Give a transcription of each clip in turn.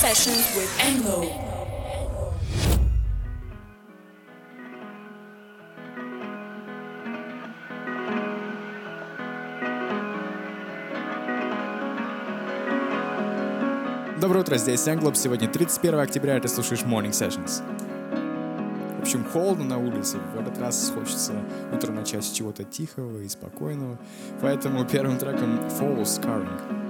Sessions with Envo. Доброе утро, здесь Энглоб. Сегодня 31 октября, и ты слушаешь Morning Sessions. В общем, холодно на улице. В этот раз хочется утром начать с чего-то тихого и спокойного. Поэтому первым треком Fall Scarring.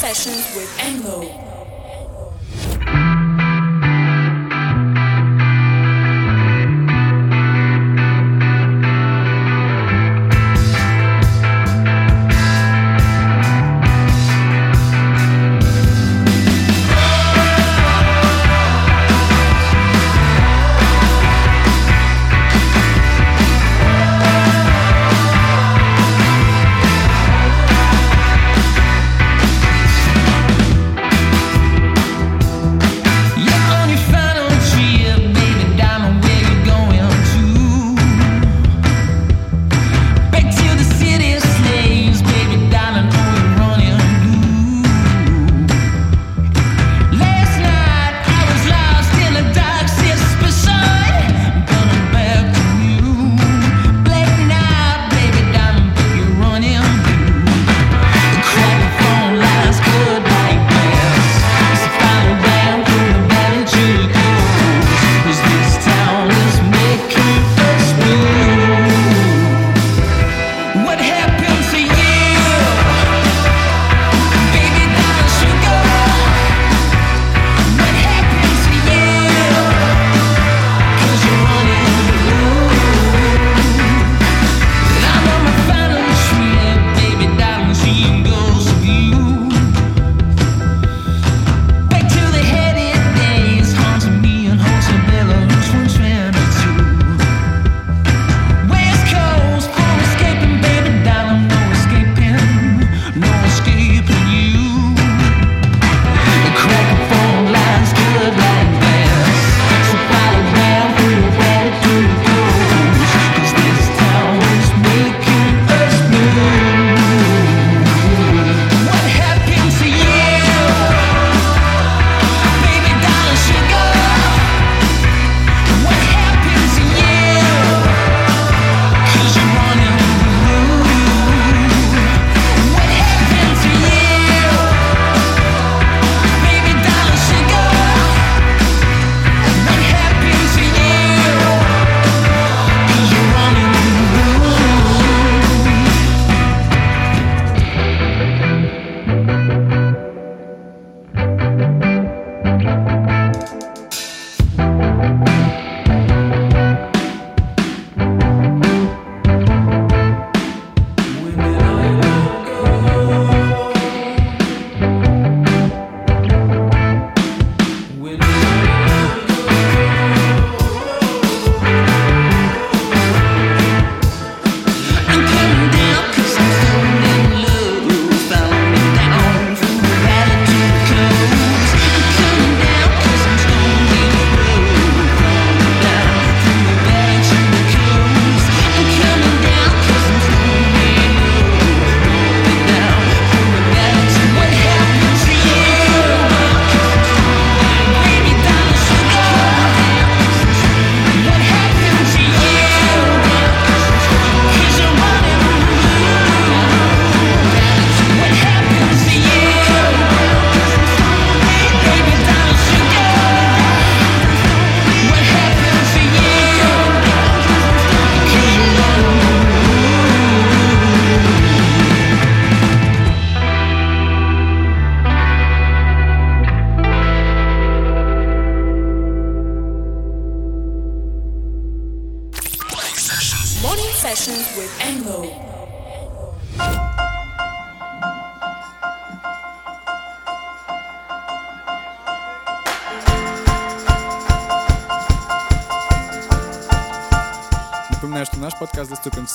Sessions with Envo.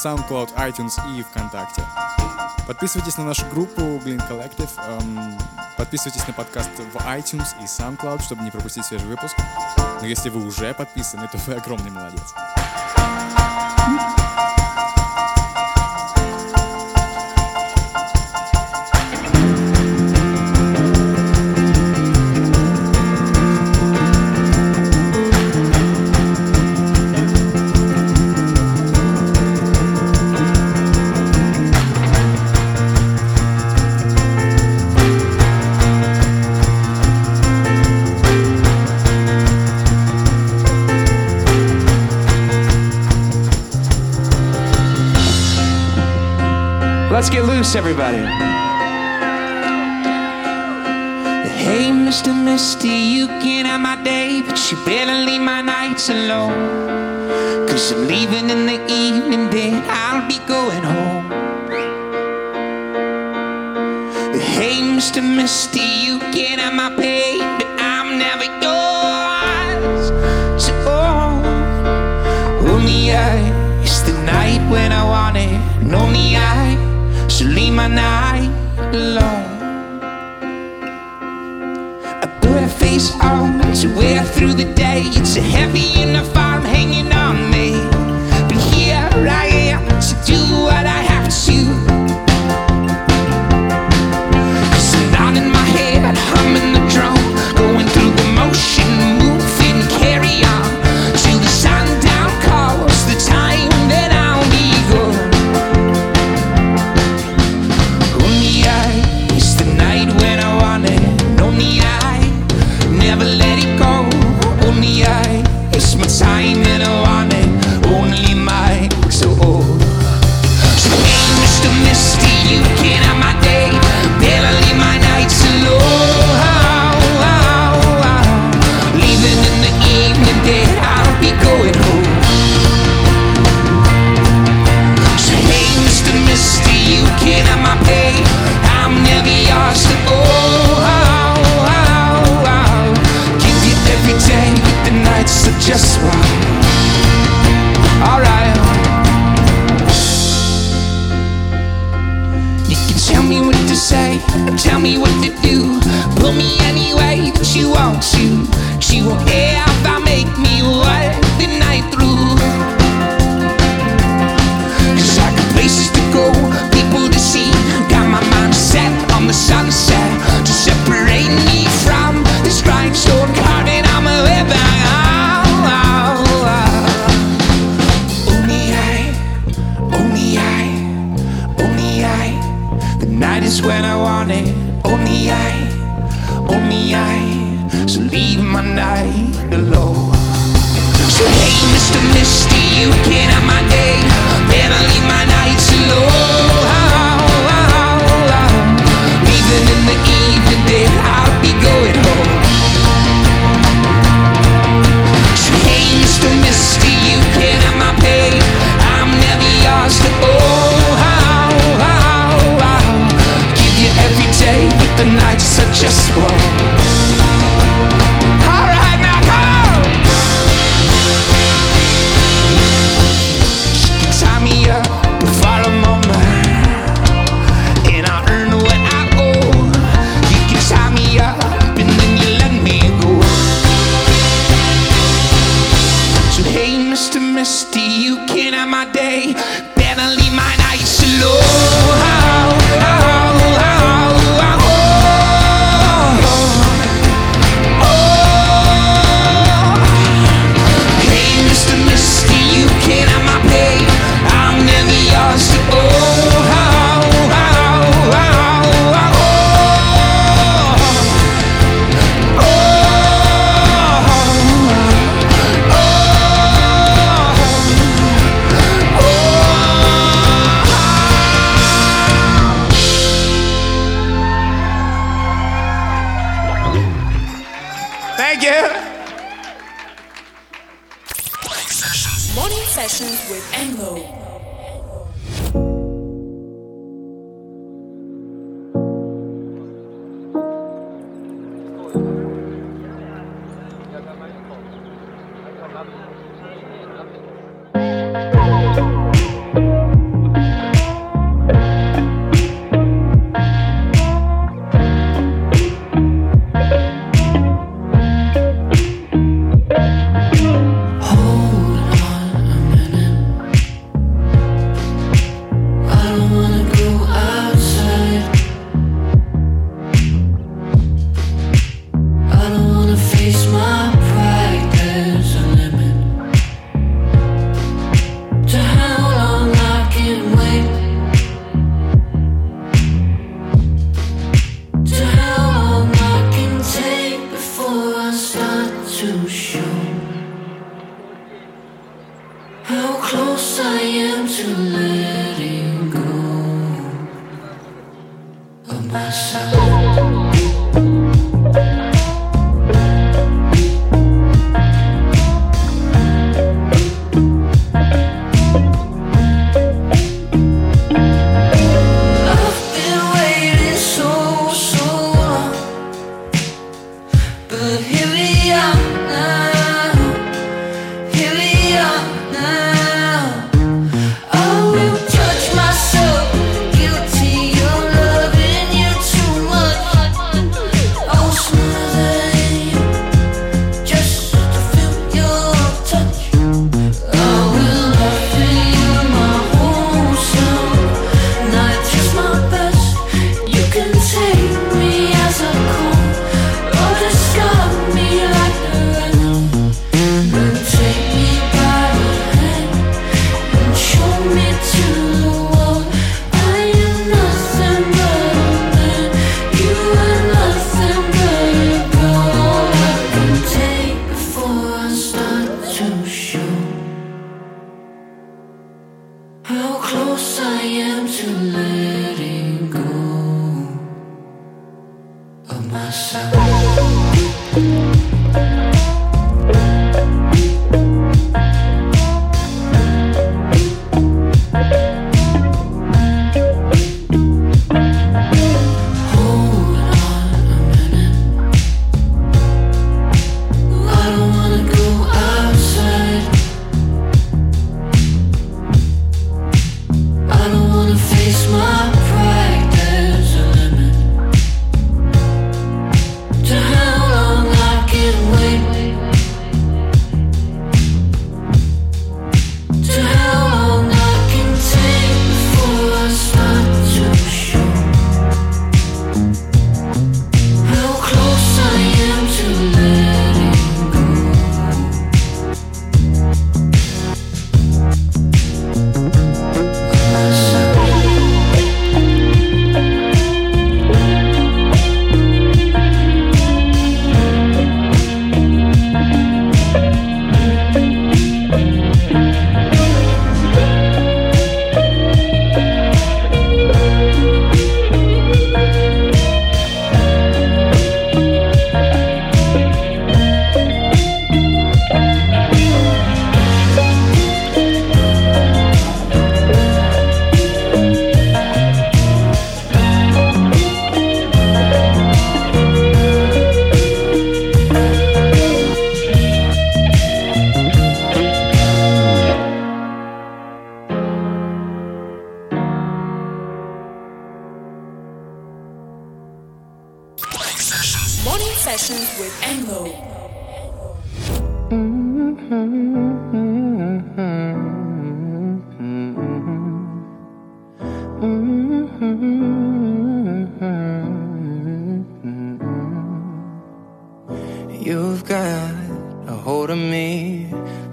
SoundCloud, iTunes и ВКонтакте. Подписывайтесь на нашу группу Glint Collective, эм, подписывайтесь на подкаст в iTunes и SoundCloud, чтобы не пропустить свежий выпуск. Но если вы уже подписаны, то вы огромный молодец. loose, everybody. Hey, Mr. Misty, you can have my day, but you better leave my nights alone. Cause I'm leaving in the evening, then I'll be going home. Hey, Mr. Misty, you can have my night long. I put a face on to wear through the day. It's a heavy enough. Myself. Morning sessions with Envo. You've got a hold of me,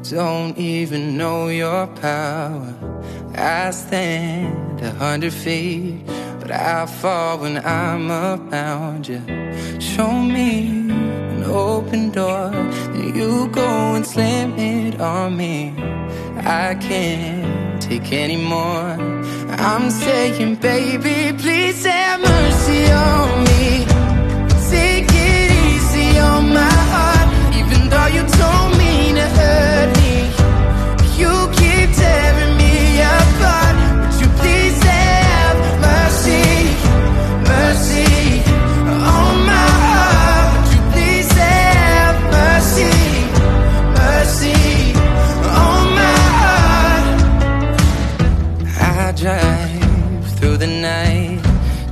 don't even know your power. I stand a hundred feet, but I fall when I'm around you. Show me an open door, then you go and slam it on me. I can't take anymore. I'm saying, baby, please have mercy on me. Take it easy on my heart, even though you don't mean to hurt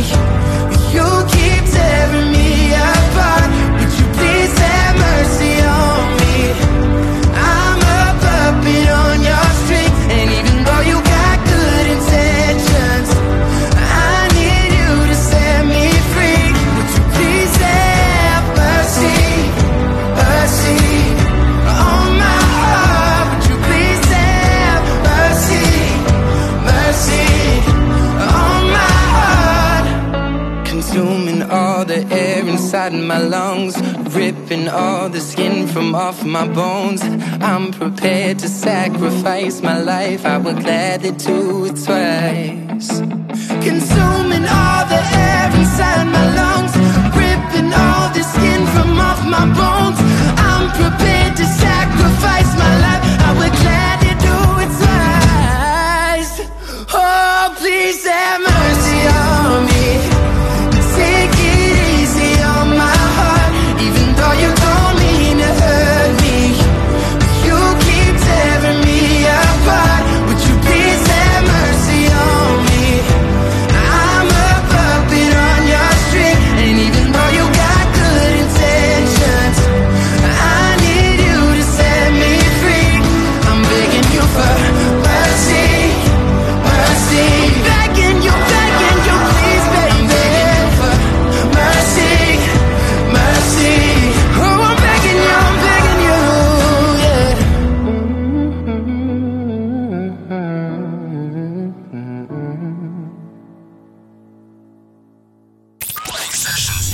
hurt ripping all the skin from off my bones. I'm prepared to sacrifice my life. I would gladly do it twice. Consuming all the air inside my lungs, ripping all the skin from off my bones. I'm prepared.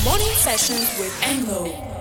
Morning sessions with Envo.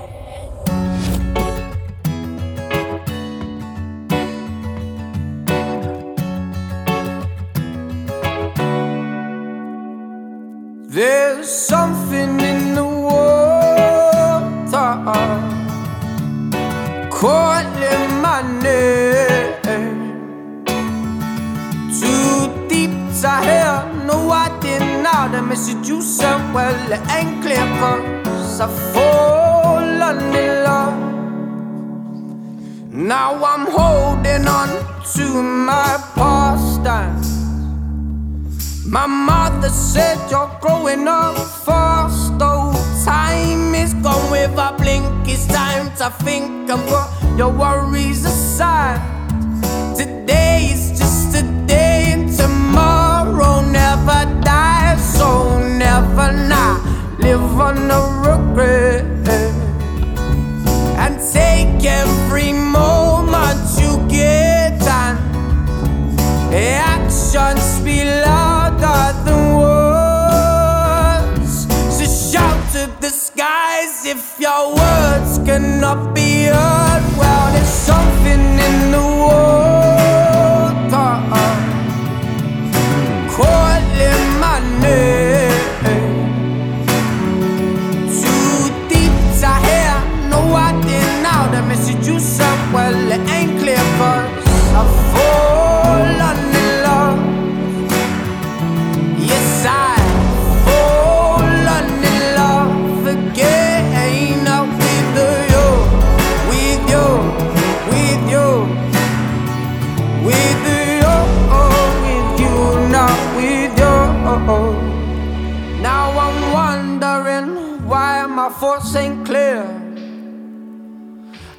North St. Clair.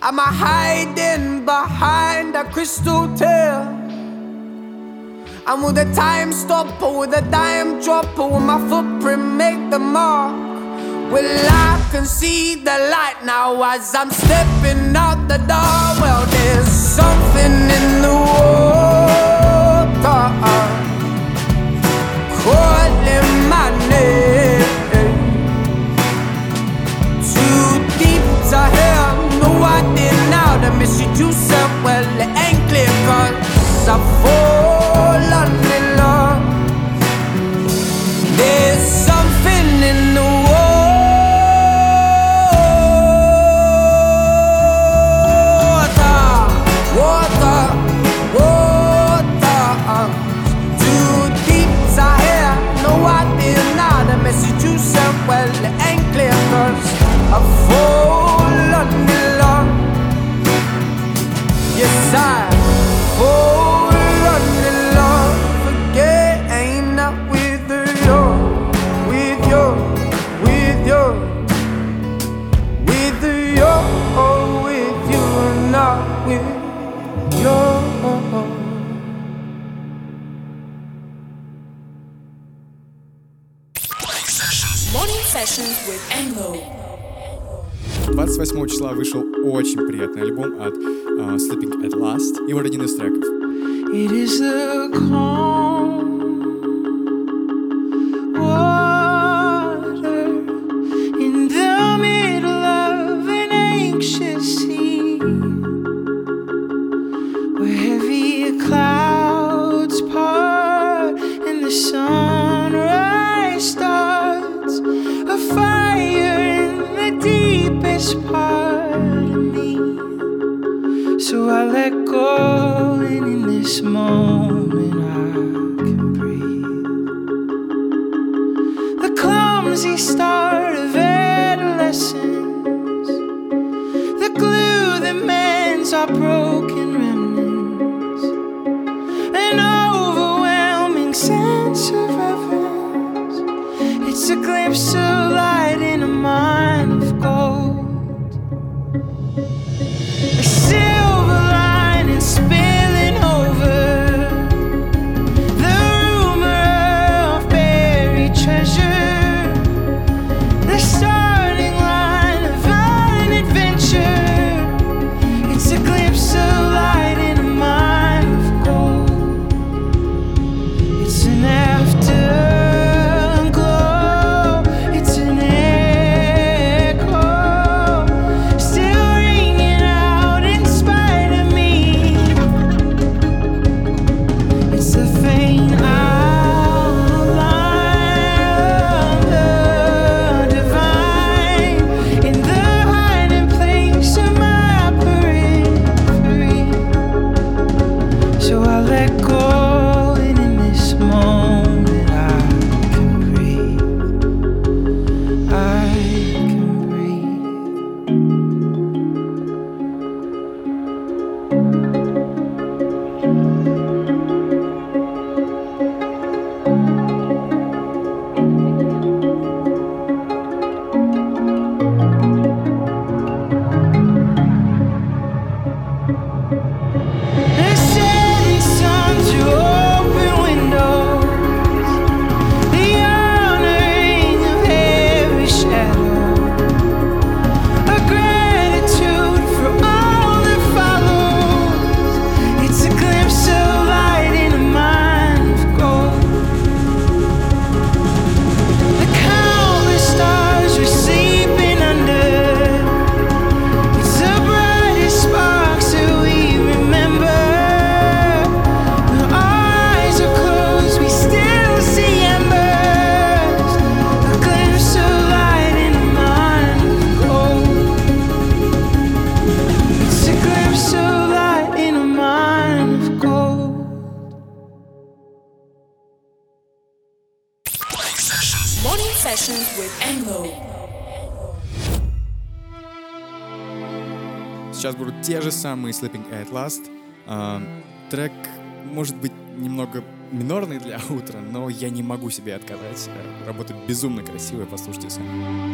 Am I hiding behind a crystal tear? And will the time stop or will the dime drop or will my footprint make the mark? Well, I can see the light now as I'm stepping out the door. Well, there's something in the world. desire for London love again. Not with your, with your, with your, with your, with you, and not with your. Morning sessions with Engo. 28 числа вышел очень приятный альбом от uh, Sleeping at Last, и вот один из треков. It is the calm программы Sleeping at Last. Э, трек может быть немного минорный для утра, но я не могу себе отказать. Работа безумно красивая, послушайте сами.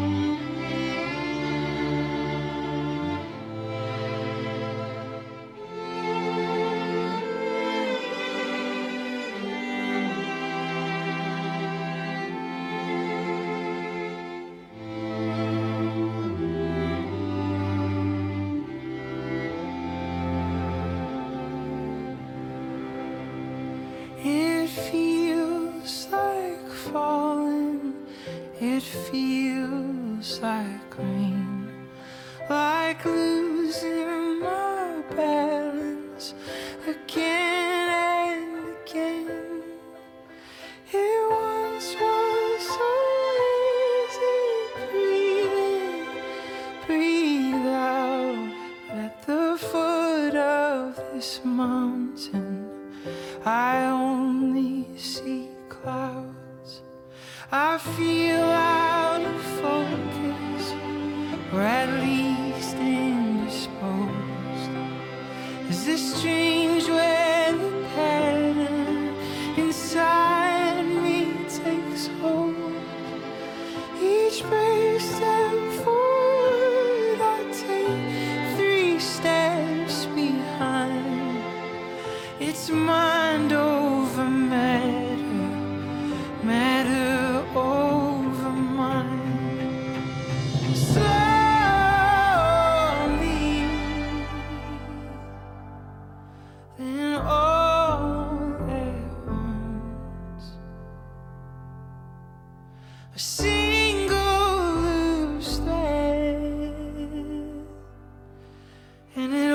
And it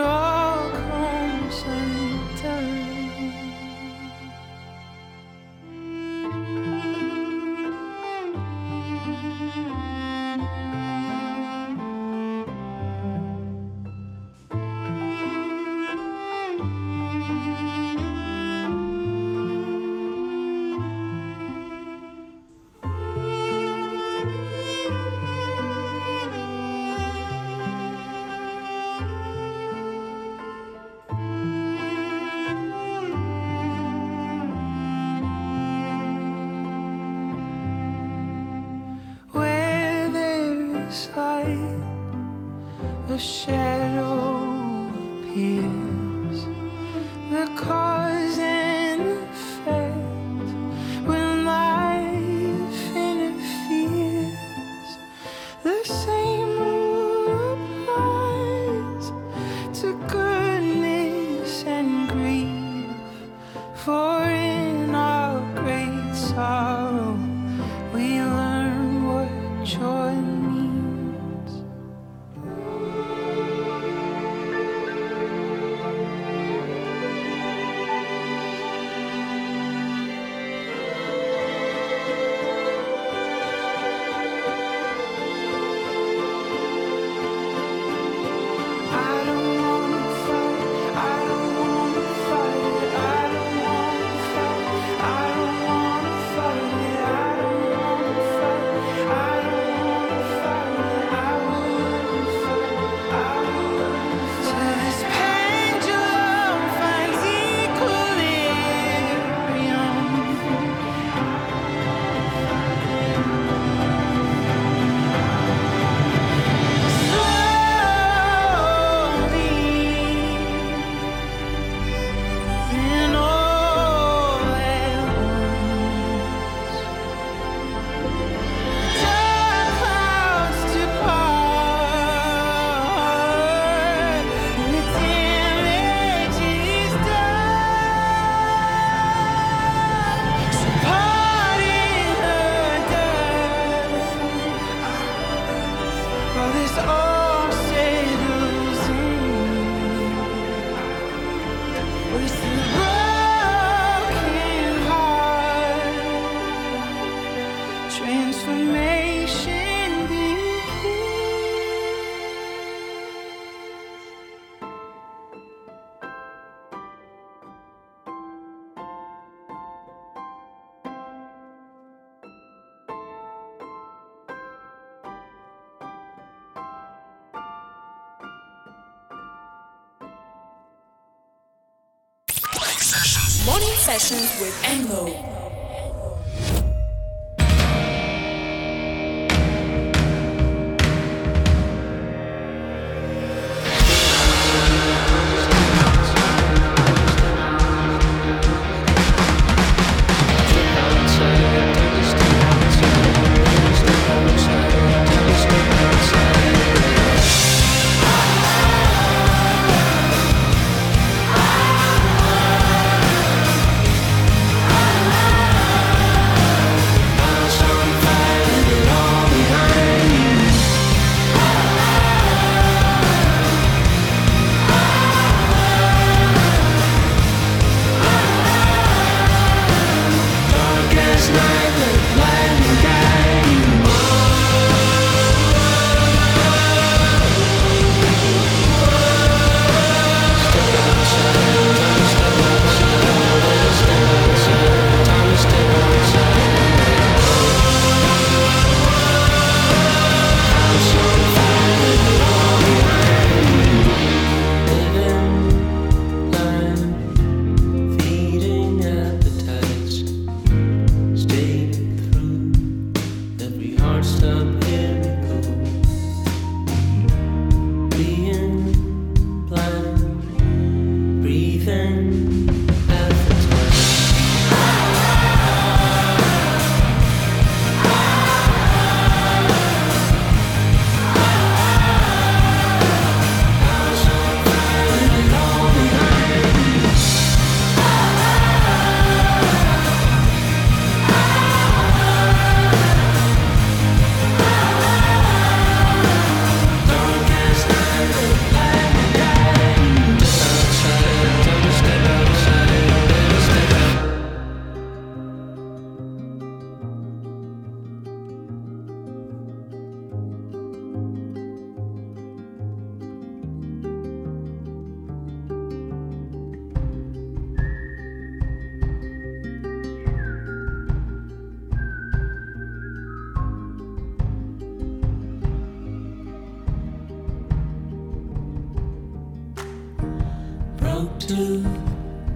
to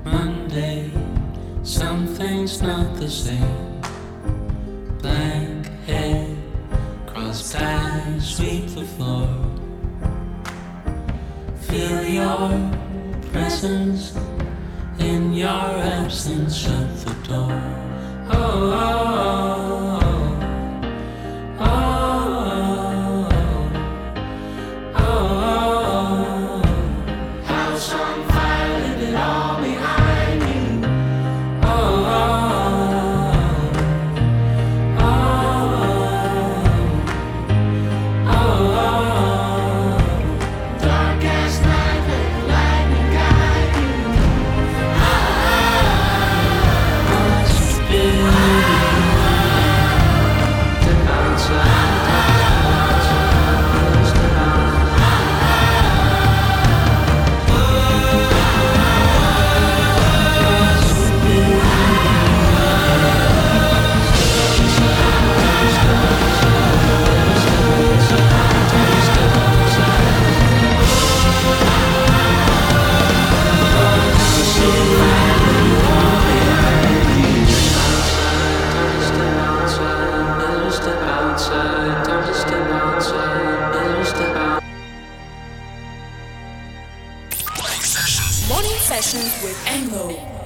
Monday. Something's not the same. Blank head, crossed eyes, sweep the floor. Feel your presence in your absence. Shut the door. oh. oh. Bingo.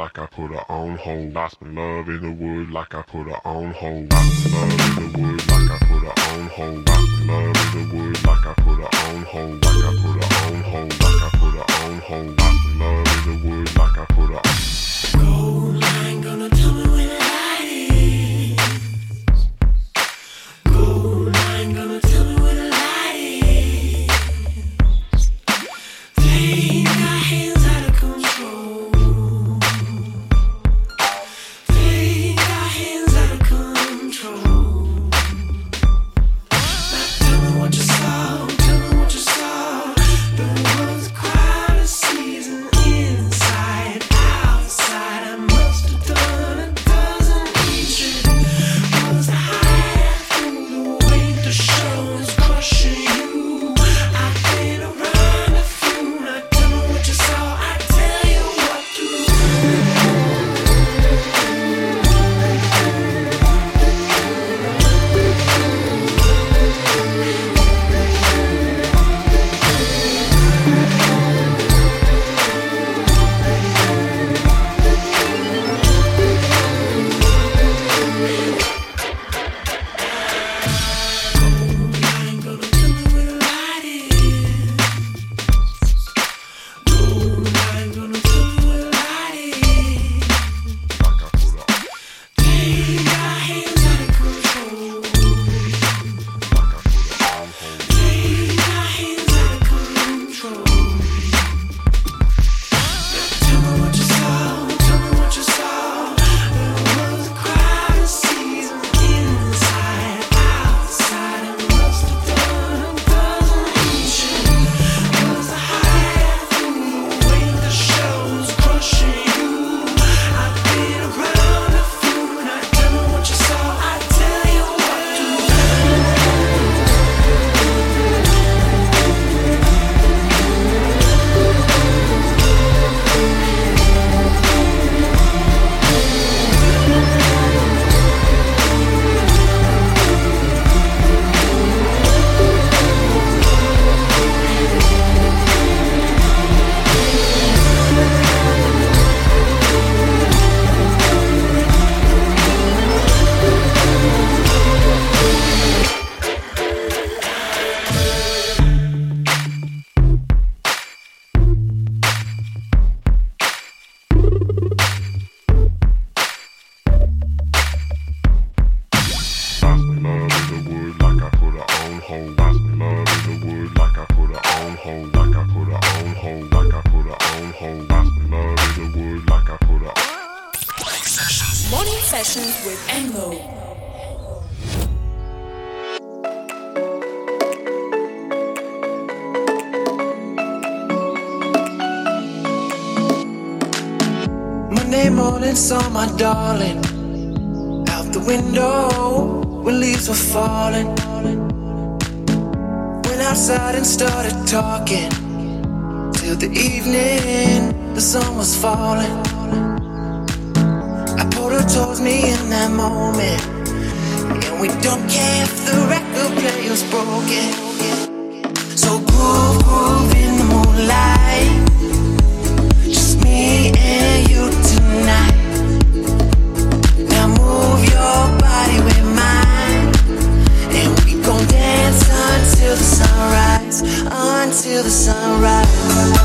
like I put her on hold. Lost my love in the wood like I put her on hold. Lost my love in the wood like I put her on hold. Lost my love in the wood like I put her on hold. Like I put her on hold. Like I put her on hold. Lost my love in the wood like I put her on hold. Sunday morning saw my darling out the window when leaves were falling. Went outside and started talking till the evening, the sun was falling. I pulled her towards me in that moment, and we don't care if the record player's broken. So groove, groove in the moonlight. the sunrise, until the sunrise.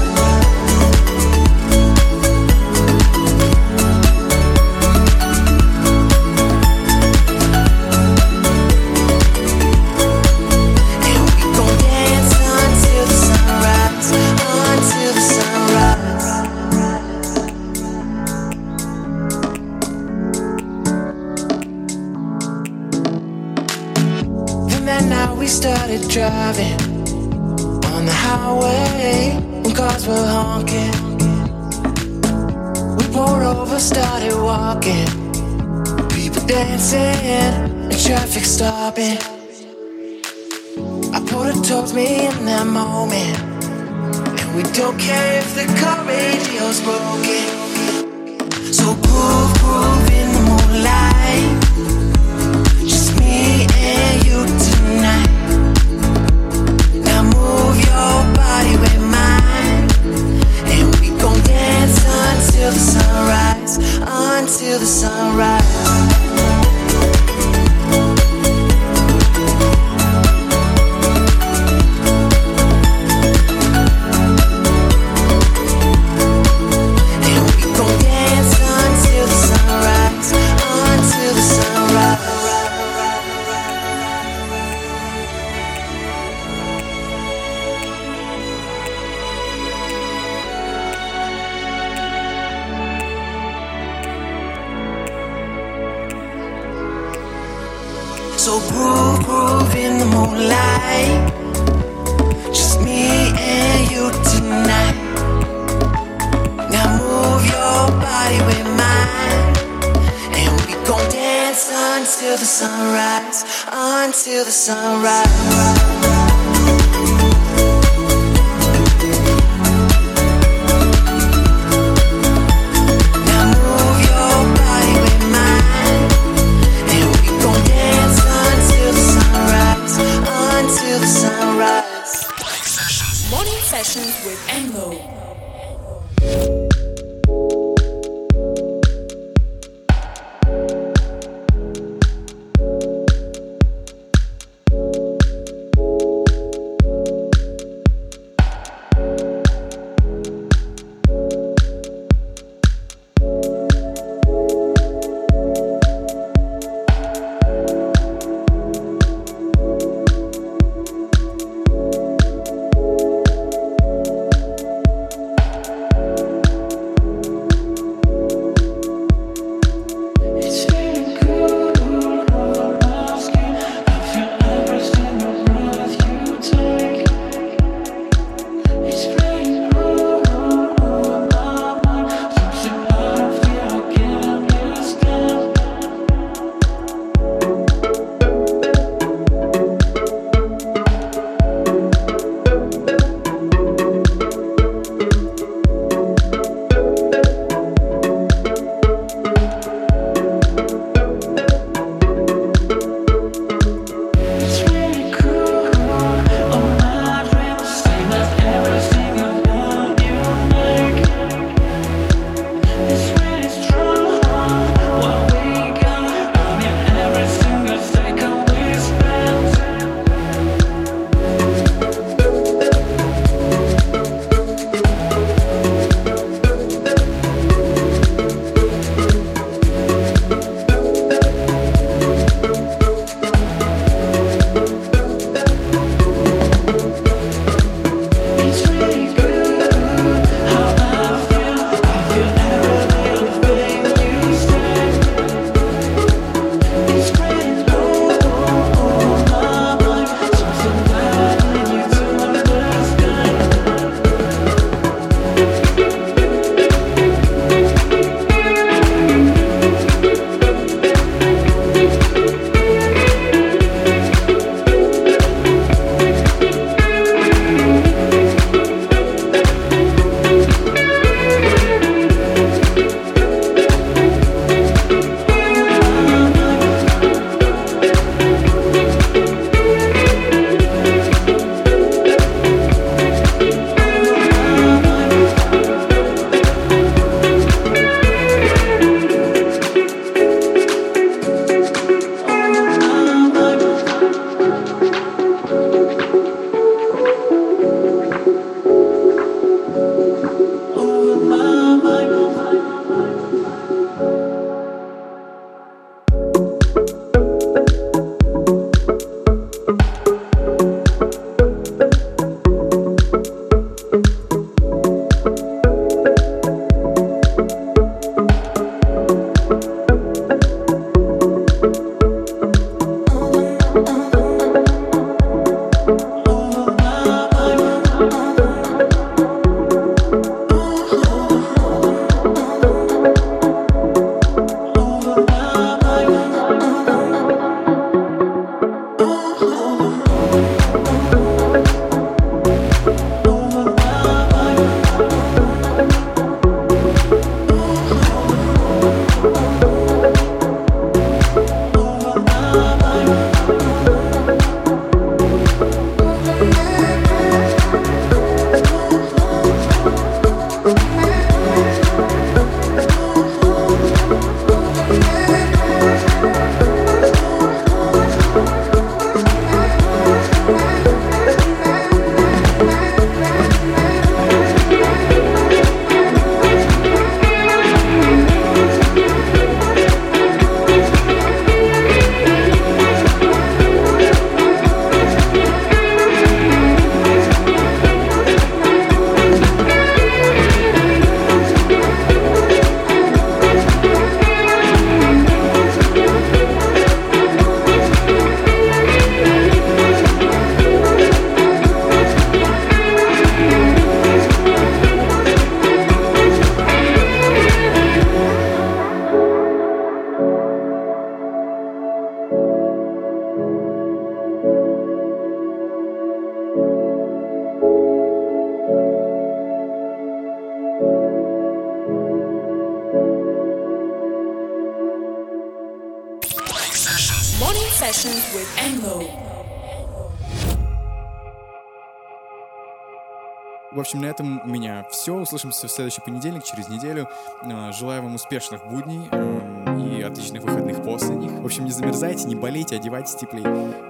Все, услышимся в следующий понедельник, через неделю. Э, желаю вам успешных будней э, и отличных выходных после них. В общем, не замерзайте, не болейте, одевайтесь теплее.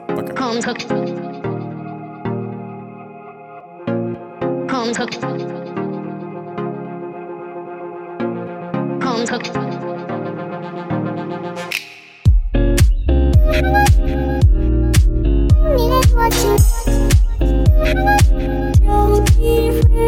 Пока. Don't be afraid.